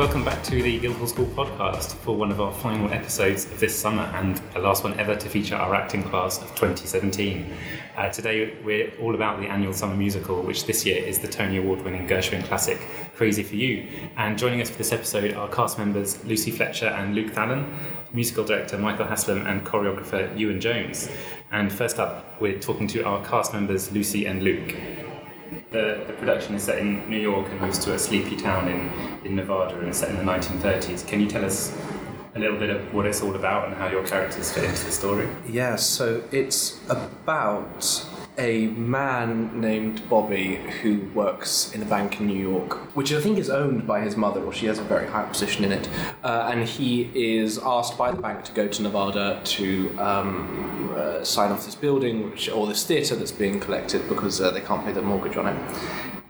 welcome back to the Guildhall School podcast for one of our final episodes of this summer and the last one ever to feature our acting class of 2017. Uh, today we're all about the annual summer musical, which this year is the Tony Award winning Gershwin classic Crazy for You. And joining us for this episode are cast members Lucy Fletcher and Luke Thallon, musical director Michael Haslam, and choreographer Ewan Jones. And first up, we're talking to our cast members Lucy and Luke. The, the production is set in New York and moves to a sleepy town in, in Nevada and is set in the 1930s. Can you tell us a little bit of what it's all about and how your characters fit into the story? Yeah, so it's about a man named Bobby who works in a bank in New York, which I think is owned by his mother, or she has a very high position in it. Uh, and he is asked by the bank to go to Nevada to um, uh, sign off this building, which, or this theatre that's being collected because uh, they can't pay their mortgage on it.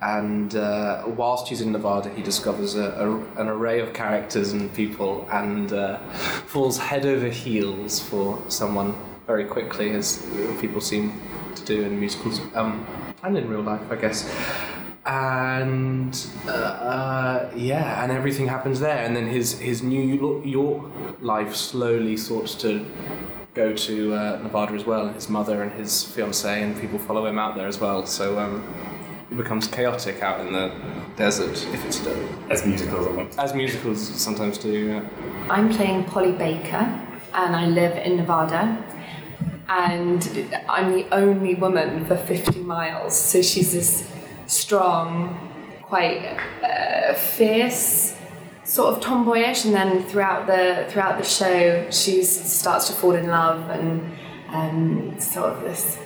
And uh, whilst he's in Nevada, he discovers a, a, an array of characters and people and uh, falls head over heels for someone very quickly, as people seem to do in musicals um, and in real life, I guess. And uh, uh, yeah, and everything happens there, and then his his New York life slowly sorts to go to uh, Nevada as well, and his mother and his fiance and people follow him out there as well. So um, it becomes chaotic out in the desert if it's done. As musicals, as musicals sometimes do. Yeah. I'm playing Polly Baker, and I live in Nevada and I'm the only woman for 50 miles. So she's this strong, quite uh, fierce, sort of tomboyish, and then throughout the throughout the show, she starts to fall in love and um, sort of this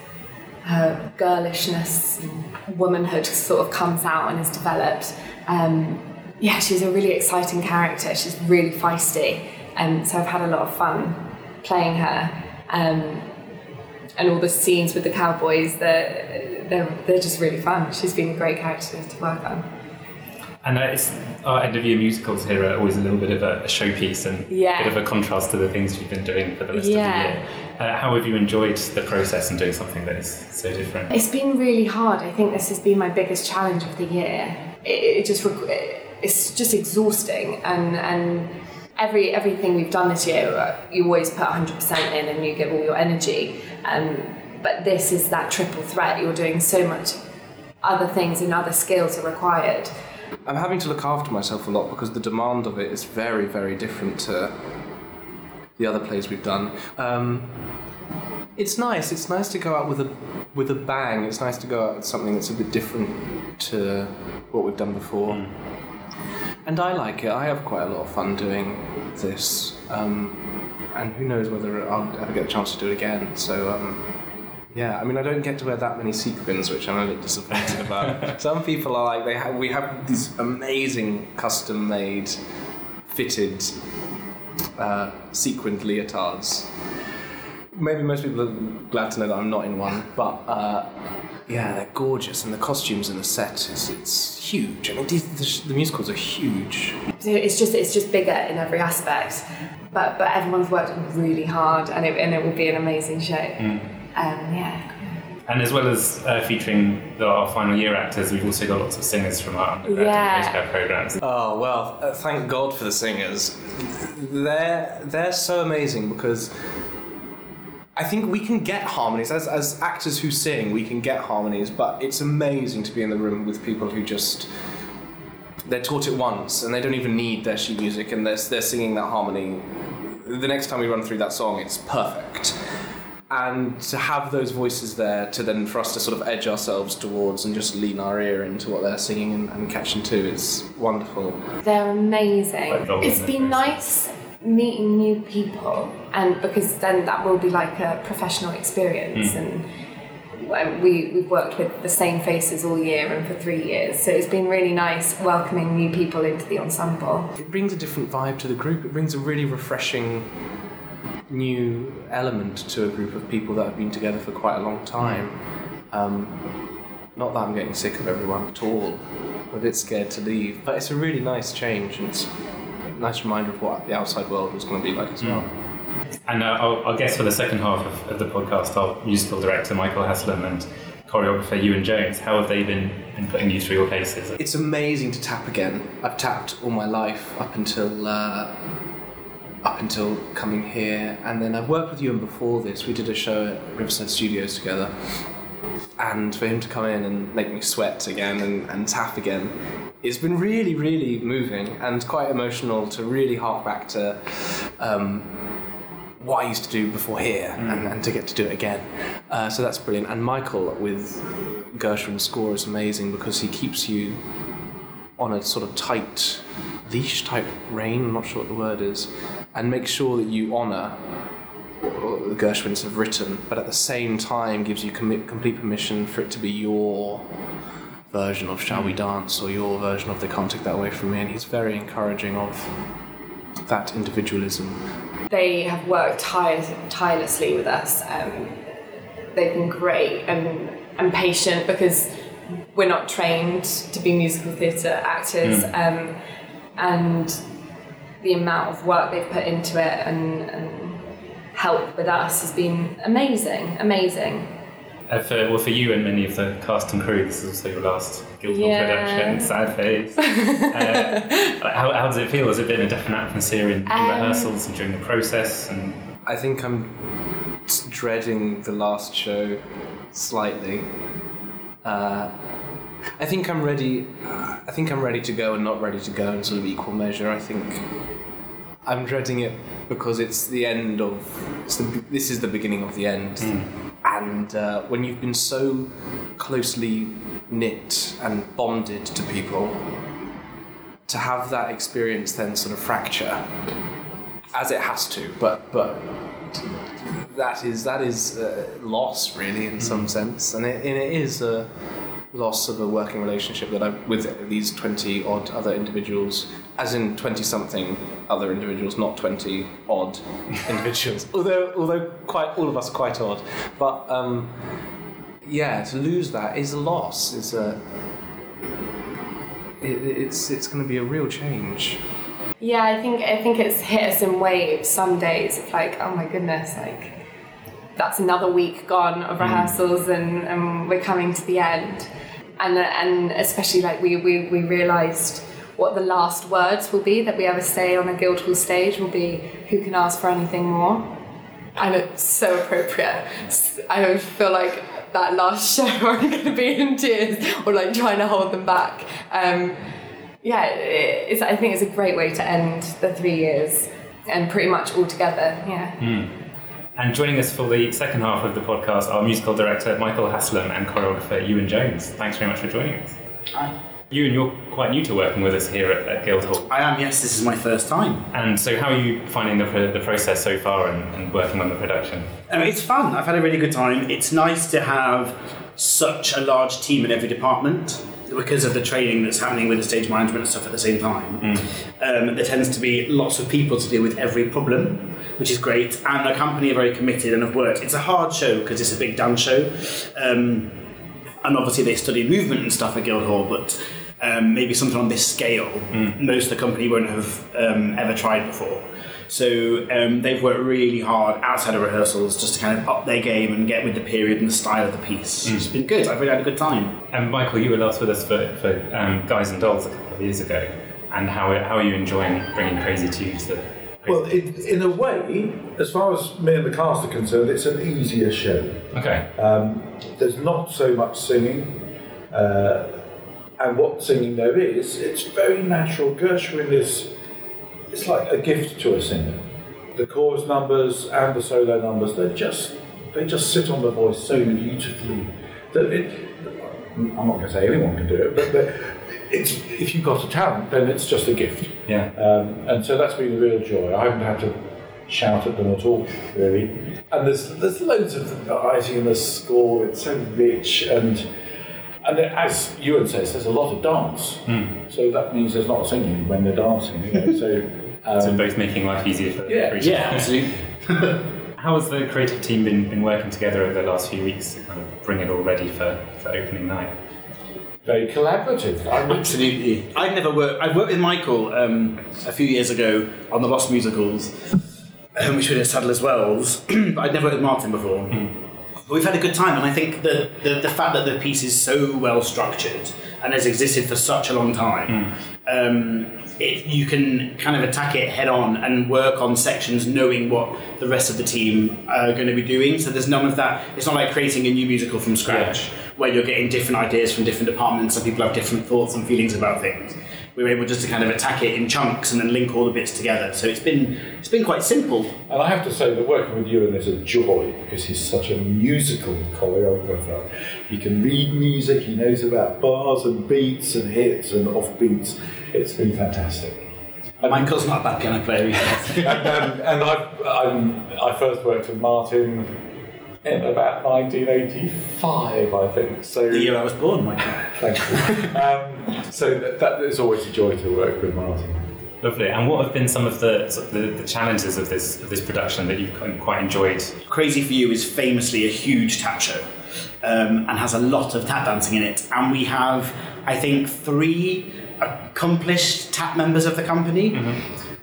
her girlishness, and womanhood sort of comes out and is developed. Um, yeah, she's a really exciting character. She's really feisty, and um, so I've had a lot of fun playing her. Um, and all the scenes with the cowboys, they're, they're, they're just really fun. She's been a great character to work on. And uh, it's, our end of year musicals here are always a little bit of a, a showpiece and yeah. a bit of a contrast to the things you've been doing for the rest yeah. of the year. Uh, how have you enjoyed the process and doing something that is so different? It's been really hard. I think this has been my biggest challenge of the year. It, it just it's just exhausting and and every everything we've done this year, you always put 100% in and you give all your energy. Um, but this is that triple threat. You're doing so much other things and other skills are required. I'm having to look after myself a lot because the demand of it is very, very different to the other plays we've done. Um, it's nice. It's nice to go out with a with a bang. It's nice to go out with something that's a bit different to what we've done before. Mm and I like it. I have quite a lot of fun doing this, um, and who knows whether I'll ever get a chance to do it again. So. Um, yeah, I mean, I don't get to wear that many sequins, which I'm a bit disappointed about. Some people are like, they have, we have these amazing custom-made, fitted, uh, sequined leotards. Maybe most people are glad to know that I'm not in one, but uh, yeah, they're gorgeous, and the costumes and the set is it's huge. I mean, these, the, the, musicals are huge. So it's just it's just bigger in every aspect, but but everyone's worked really hard, and it and it will be an amazing show. Mm. Um, yeah. And as well as uh, featuring the, our final year actors, we've also got lots of singers from our undergrad yeah. and programs. Oh well, uh, thank God for the singers. They're they're so amazing because I think we can get harmonies as as actors who sing. We can get harmonies, but it's amazing to be in the room with people who just they're taught it once and they don't even need their sheet music and they're they're singing that harmony. The next time we run through that song, it's perfect. And to have those voices there, to then for us to sort of edge ourselves towards and just lean our ear into what they're singing and, and catching too is wonderful. They're amazing. It's been nice meeting new people and because then that will be like a professional experience mm. and we, we've worked with the same faces all year and for three years so it's been really nice welcoming new people into the ensemble. It brings a different vibe to the group. It brings a really refreshing new element to a group of people that have been together for quite a long time. Um, not that I'm getting sick of everyone at all I'm a bit scared to leave. But it's a really nice change. And it's nice reminder of what the outside world was going to be like as well. And uh, I'll, I'll, guess for the second half of, of, the podcast, our musical director Michael Haslam and choreographer Ewan Jones. How have they been, been putting you through your paces? It's amazing to tap again. I've tapped all my life up until uh, up until coming here, and then I've worked with Ewan before this. We did a show at Riverside Studios together, and for him to come in and make me sweat again and, and tap again, it's been really, really moving and quite emotional to really hark back to. Um, what I used to do before here and, and to get to do it again. Uh, so that's brilliant. And Michael with Gershwin's score is amazing because he keeps you on a sort of tight leash, type rein, I'm not sure what the word is, and makes sure that you honour what the Gershwins have written, but at the same time gives you commi- complete permission for it to be your version of Shall We Dance or your version of They Can't Take That Away From Me. And he's very encouraging of that individualism they have worked tire- tirelessly with us. Um, they've been great and, and patient because we're not trained to be musical theatre actors. Um, and the amount of work they've put into it and, and help with us has been amazing, amazing. Uh, for, well, for you and many of the cast and crew, this is also your last Guildhall Yeah. production. Sad face. uh, how, how does it feel? Has it been a different atmosphere in, in Um, rehearsals and during the process? And I think I'm dreading the last show slightly. Uh, I think I'm ready. I think I'm ready to go and not ready to go in sort of equal measure. I think I'm dreading it because it's the end of. It's the, this is the beginning of the end, and uh, when you've been so closely knit and bonded to people, to have that experience then sort of fracture, as it has to, but but that is that is uh, loss really in some sense, and it, and it is a loss of a working relationship that I with these twenty odd other individuals, as in twenty something other individuals, not twenty odd individuals. Although although quite all of us are quite odd, but um, yeah, to lose that is a loss. It's a it, it's it's going to be a real change. Yeah, I think I think it's hit us in waves. Some days it's like, oh my goodness, like that's another week gone of rehearsals, and, and we're coming to the end. And and especially like we we, we realised what the last words will be that we ever say on a Guildhall stage will be, "Who can ask for anything more?" And it's so appropriate. I feel like that last show I'm going to be in tears or like trying to hold them back. Um, yeah, it's, I think it's a great way to end the three years and pretty much all together. Yeah. And joining us for the second half of the podcast are musical director Michael Haslam and choreographer Ewan Jones. Thanks very much for joining us. Hi. Ewan, you're quite new to working with us here at, at Guildhall. I am, yes, this is my first time. And so, how are you finding the, the process so far and, and working on the production? Um, it's fun, I've had a really good time. It's nice to have such a large team in every department because of the training that's happening with the stage management and stuff at the same time. Um, there tends to be lots of people to deal with every problem, which is great, and the company are very committed and have worked. It's a hard show because it's a big dance show. Um, and obviously they study movement and stuff at Guildhall, but um, maybe something on this scale, most of the company won't have um, ever tried before. So um, they've worked really hard outside of rehearsals just to kind of up their game and get with the period and the style of the piece. It's been good. I've really had a good time. And Michael, you were last with us for, for um, Guys and Dolls a couple of years ago. And how, how are you enjoying bringing Crazy 2 to the. Crazy Well, in, in a way, as far as me and the cast are concerned, it's an easier show. okay. Um, there's not so much singing, uh, and what singing there is, it's very natural. Gershwin is it's like a gift to a singer. The chorus numbers and the solo numbers, they just they just sit on the voice so beautifully that it. I'm not going to say anyone can do it, but it's if you've got a talent, then it's just a gift. Yeah. Um, and so that's been a real joy. I haven't had to shout at them at all, really. And there's there's loads of variety in the score. It's so rich and and then, as Ewan says, there's a lot of dance. So that means there's not singing when they're dancing. You know? So. So Um, both making life easier for Yeah. for each Yeah, absolutely. How has the creative team been, been working together over the last few weeks to kind of bring it all ready for, for opening night? Very collaborative. Absolutely. I've never worked. I've worked with Michael um, a few years ago on the Lost musicals, um, which we did at Sadler's Wells, but I'd never worked with Martin before. But we've had a good time, and I think the, the, the fact that the piece is so well structured and has existed for such a long time, um, it, you can kind of attack it head on and work on sections knowing what the rest of the team are going to be doing. So there's none of that. It's not like creating a new musical from scratch where you're getting different ideas from different departments and people have different thoughts and feelings about things. We were able just to kind of attack it in chunks and then link all the bits together. So it's been it's been quite simple. And I have to say that working with Ewan is a joy because he's such a musical choreographer. He can read music, he knows about bars and beats and hits and off beats. It's been fantastic. Michael's not a bad piano player either. and um, and I, I'm, I first worked with Martin in about 1985, I think. So the year I was born, Michael. Thank you. um, so that, that is always a joy to work with Martin. Lovely. And what have been some of the, sort of the, the challenges of this of this production that you've quite- quite enjoyed? Crazy for You is famously a huge tap show um, and has a lot of tap dancing in it. And we have, I think, three accomplished tap members of the company.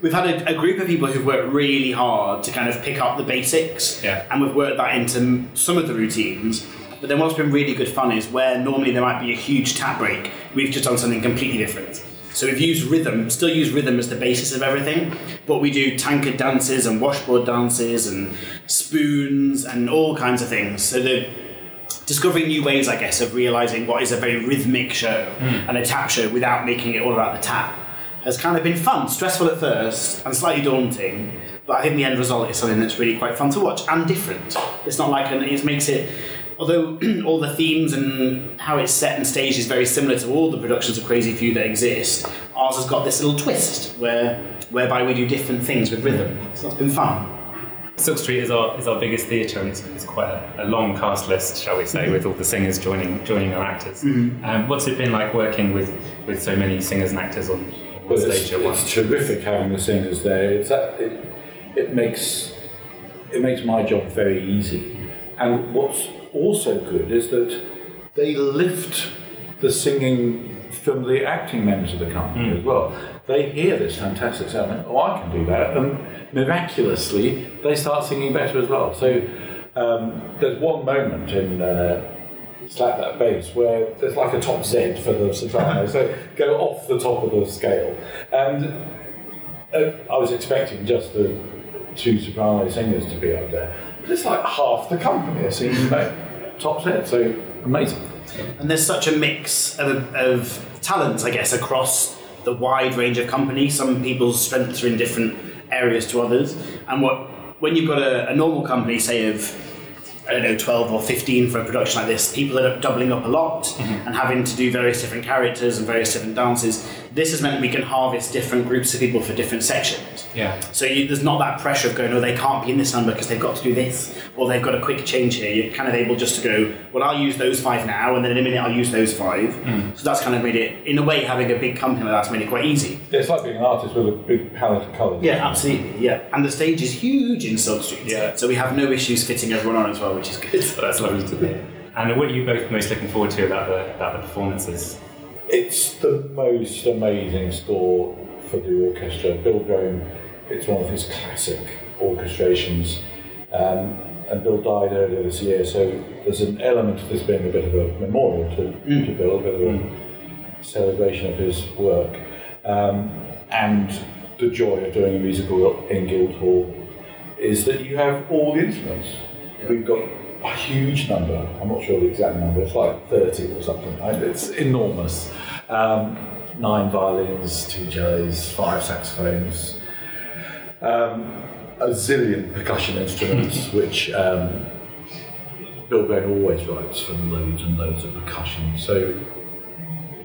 We've had a, a group of people who've worked really hard to kind of pick up the basics, Yeah. and we've worked that into some of the routines. But then what's been really good fun is where normally there might be a huge tap break, we've just done something completely different. So we've used rhythm, still use rhythm as the basis of everything, but we do tankard dances and washboard dances and spoons and all kinds of things. So the discovering new ways, I guess, of realizing what is a very rhythmic show hmm. and a tap show without making it all about the tap has kind of been fun, stressful at first and slightly daunting. But I think the end result is something that's really quite fun to watch and different. It's not like an, it makes it. Although all the themes and how it's set and staged is very similar to all the productions of Crazy Few that exist, ours has got this little twist where whereby we do different things with rhythm. So it's been fun. Silk Street is our is our biggest theatre, and it's, it's quite a, a long cast list, shall we say, with all the singers joining joining our actors. Um, what's it been like working with, with so many singers and actors on Well, stage it's, at once? it's terrific having the singers there. It's, that- it, it makes it makes my job very easy. And what's also good is that they lift the singing from the acting members of the company as well. They hear this fantastic sound, and, oh, I can do that, and miraculously they start singing better as well. So um, there's one moment in. Uh, slap that bass where there's like a top Z for the soprano, so go off the top of the scale. And uh, I was expecting just the two soprano singers to be up there, but it's like half the company are singing that top Z, so amazing. And there's such a mix of, of talents, I guess, across the wide range of companies. Some people's strengths are in different areas to others. And what when you've got a, a normal company, say of I don't know, 12 or 15 for a production like this, people end up doubling up a lot mm-hmm. and having to do various different characters and various different dances. This has meant we can harvest different groups of people for different sections. Yeah. So you, there's not that pressure of going, oh, they can't be in this number because they've got to do this, or they've got a quick change here. You're kind of able just to go, well, I'll use those five now, and then in a minute I'll use those five. Hmm. So that's kind of made it, in a way, having a big company like that's made it quite easy. It's like being an artist with a big palette of colours. Yeah, absolutely. Yeah, and the stage is huge in Silk Street. Yeah. So we have no issues fitting everyone on as well, which is good. So that's lovely to hear. And what are you both most looking forward to about the about the performances? It's the most amazing score for the orchestra. Bill Brohn, it's one of his classic orchestrations. Um, and Bill died earlier this year, so there's an element of this being a bit of a memorial to, to Bill, a bit of a celebration of his work. Um, and the joy of doing a musical in Guildhall is that you have all the instruments. We've got a huge number, I'm not sure the exact number, it's like 30 or something, right? it's enormous. Um, nine violins, two cellos, five saxophones, um, a zillion percussion instruments, which um, Bill Brohn always writes from loads and loads of percussion. So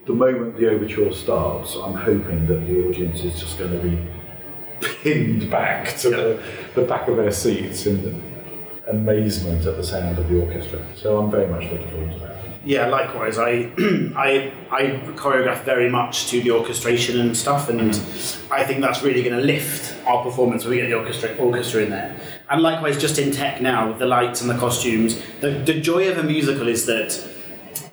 the moment the overture starts, I'm hoping that the audience is just going to be pinned back to the, the back of their seats in amazement at the sound of the orchestra. So I'm very much looking forward to that. Yeah, likewise. I I I choreograph very much to the orchestration and stuff, and I think that's really going to lift our performance when we get the orchestra orchestra in there. And likewise, just in tech now with the lights and the costumes, the, the joy of a musical is that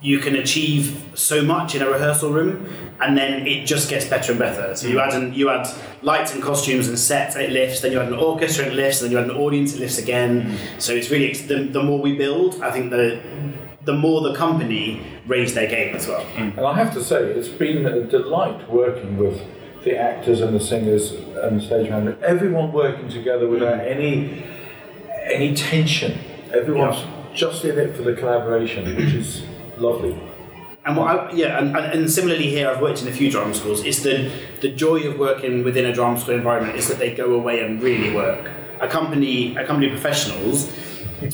you can achieve so much in a rehearsal room, and then it just gets better and better. So you add an, you add lights and costumes and sets, and it lifts. Then you add an orchestra, and it lifts. And then you add an audience, it lifts again. So it's really the, the more we build, I think the the more the company raise their game as well. Mm. And I have to say, it's been a delight working with the actors and the singers and the stage manager. Everyone working together without mm. any any tension. Everyone's just in it for the collaboration, which is lovely. And what I, yeah, and, and, similarly here, I've worked in a few drama schools. It's the the joy of working within a drama school environment is that they go away and really work. Accompany accompany professionals.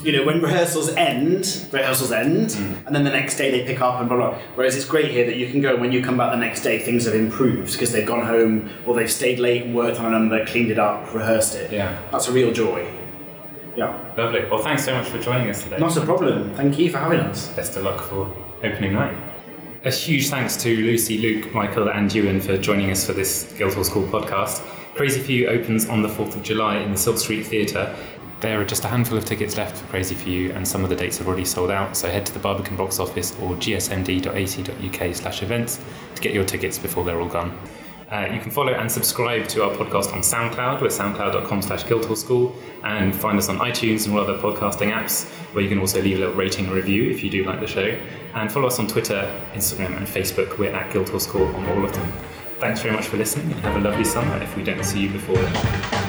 You know, when rehearsals end, rehearsals end, mm. and then the next day they pick up and blah blah. Whereas it's great here that you can go and when you come back the next day, things have improved because they've gone home or they've stayed late and worked on a number, cleaned it up, rehearsed it. Yeah. that's a real joy. Yeah, Lovely. Well, thanks so much for joining us today. not a problem. Thank you for having us. Best of luck for opening night. A huge thanks to Lucy, Luke, Michael, and Ewan for joining us for this Guildhall School podcast. Crazy for You opens on the 4th of July in the Silk Street Theatre. There are just a handful of tickets left for Crazy for You, and some of the dates have already sold out. So head to the Barbican box office or gsmd.ac.uk slash events to get your tickets before they're all gone. Uh, you can follow and subscribe to our podcast on SoundCloud. We're soundcloud.com slash Guildhall School and find us on iTunes and all other podcasting apps where you can also leave a little rating and review if you do like the show. And follow us on Twitter, Instagram and Facebook. We're at Guildhall School on all of them. Thanks very much for listening and have a lovely summer if we don't see you before then.